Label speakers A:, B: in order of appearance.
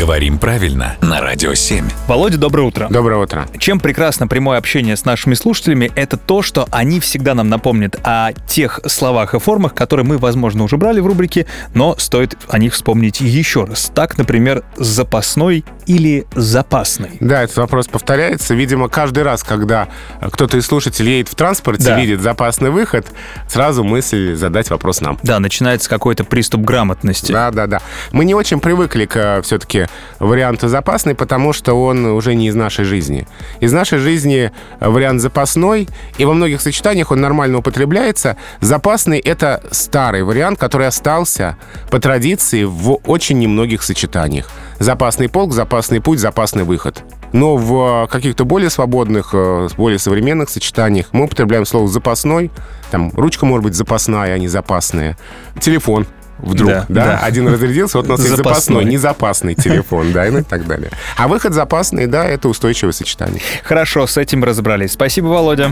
A: Говорим правильно на Радио 7.
B: Володя, доброе утро.
C: Доброе утро.
B: Чем прекрасно прямое общение с нашими слушателями, это то, что они всегда нам напомнят о тех словах и формах, которые мы, возможно, уже брали в рубрике, но стоит о них вспомнить еще раз. Так, например, запасной или запасный.
C: Да, этот вопрос повторяется. Видимо, каждый раз, когда кто-то из слушателей едет в транспорте,
B: Да.
C: видит запасный выход, сразу мысль задать вопрос нам.
B: Да, начинается какой-то приступ грамотности.
C: Да, да, да. Мы не очень привыкли к все-таки варианту запасный, потому что он уже не из нашей жизни. Из нашей жизни вариант запасной, и во многих сочетаниях он нормально употребляется. Запасный — это старый вариант, который остался по традиции в очень немногих сочетаниях. Запасный полк, запасный путь, запасный выход. Но в каких-то более свободных, э, более современных сочетаниях мы употребляем слово «запасной». Там ручка может быть запасная, а не запасная. Телефон вдруг,
B: Да,
C: да,
B: да.
C: один разрядился, вот у нас есть
B: Запасной.
C: запасной, незапасный телефон, да, и так далее. А выход запасный, да, это устойчивое сочетание.
B: Хорошо, с этим разобрались. Спасибо, Володя.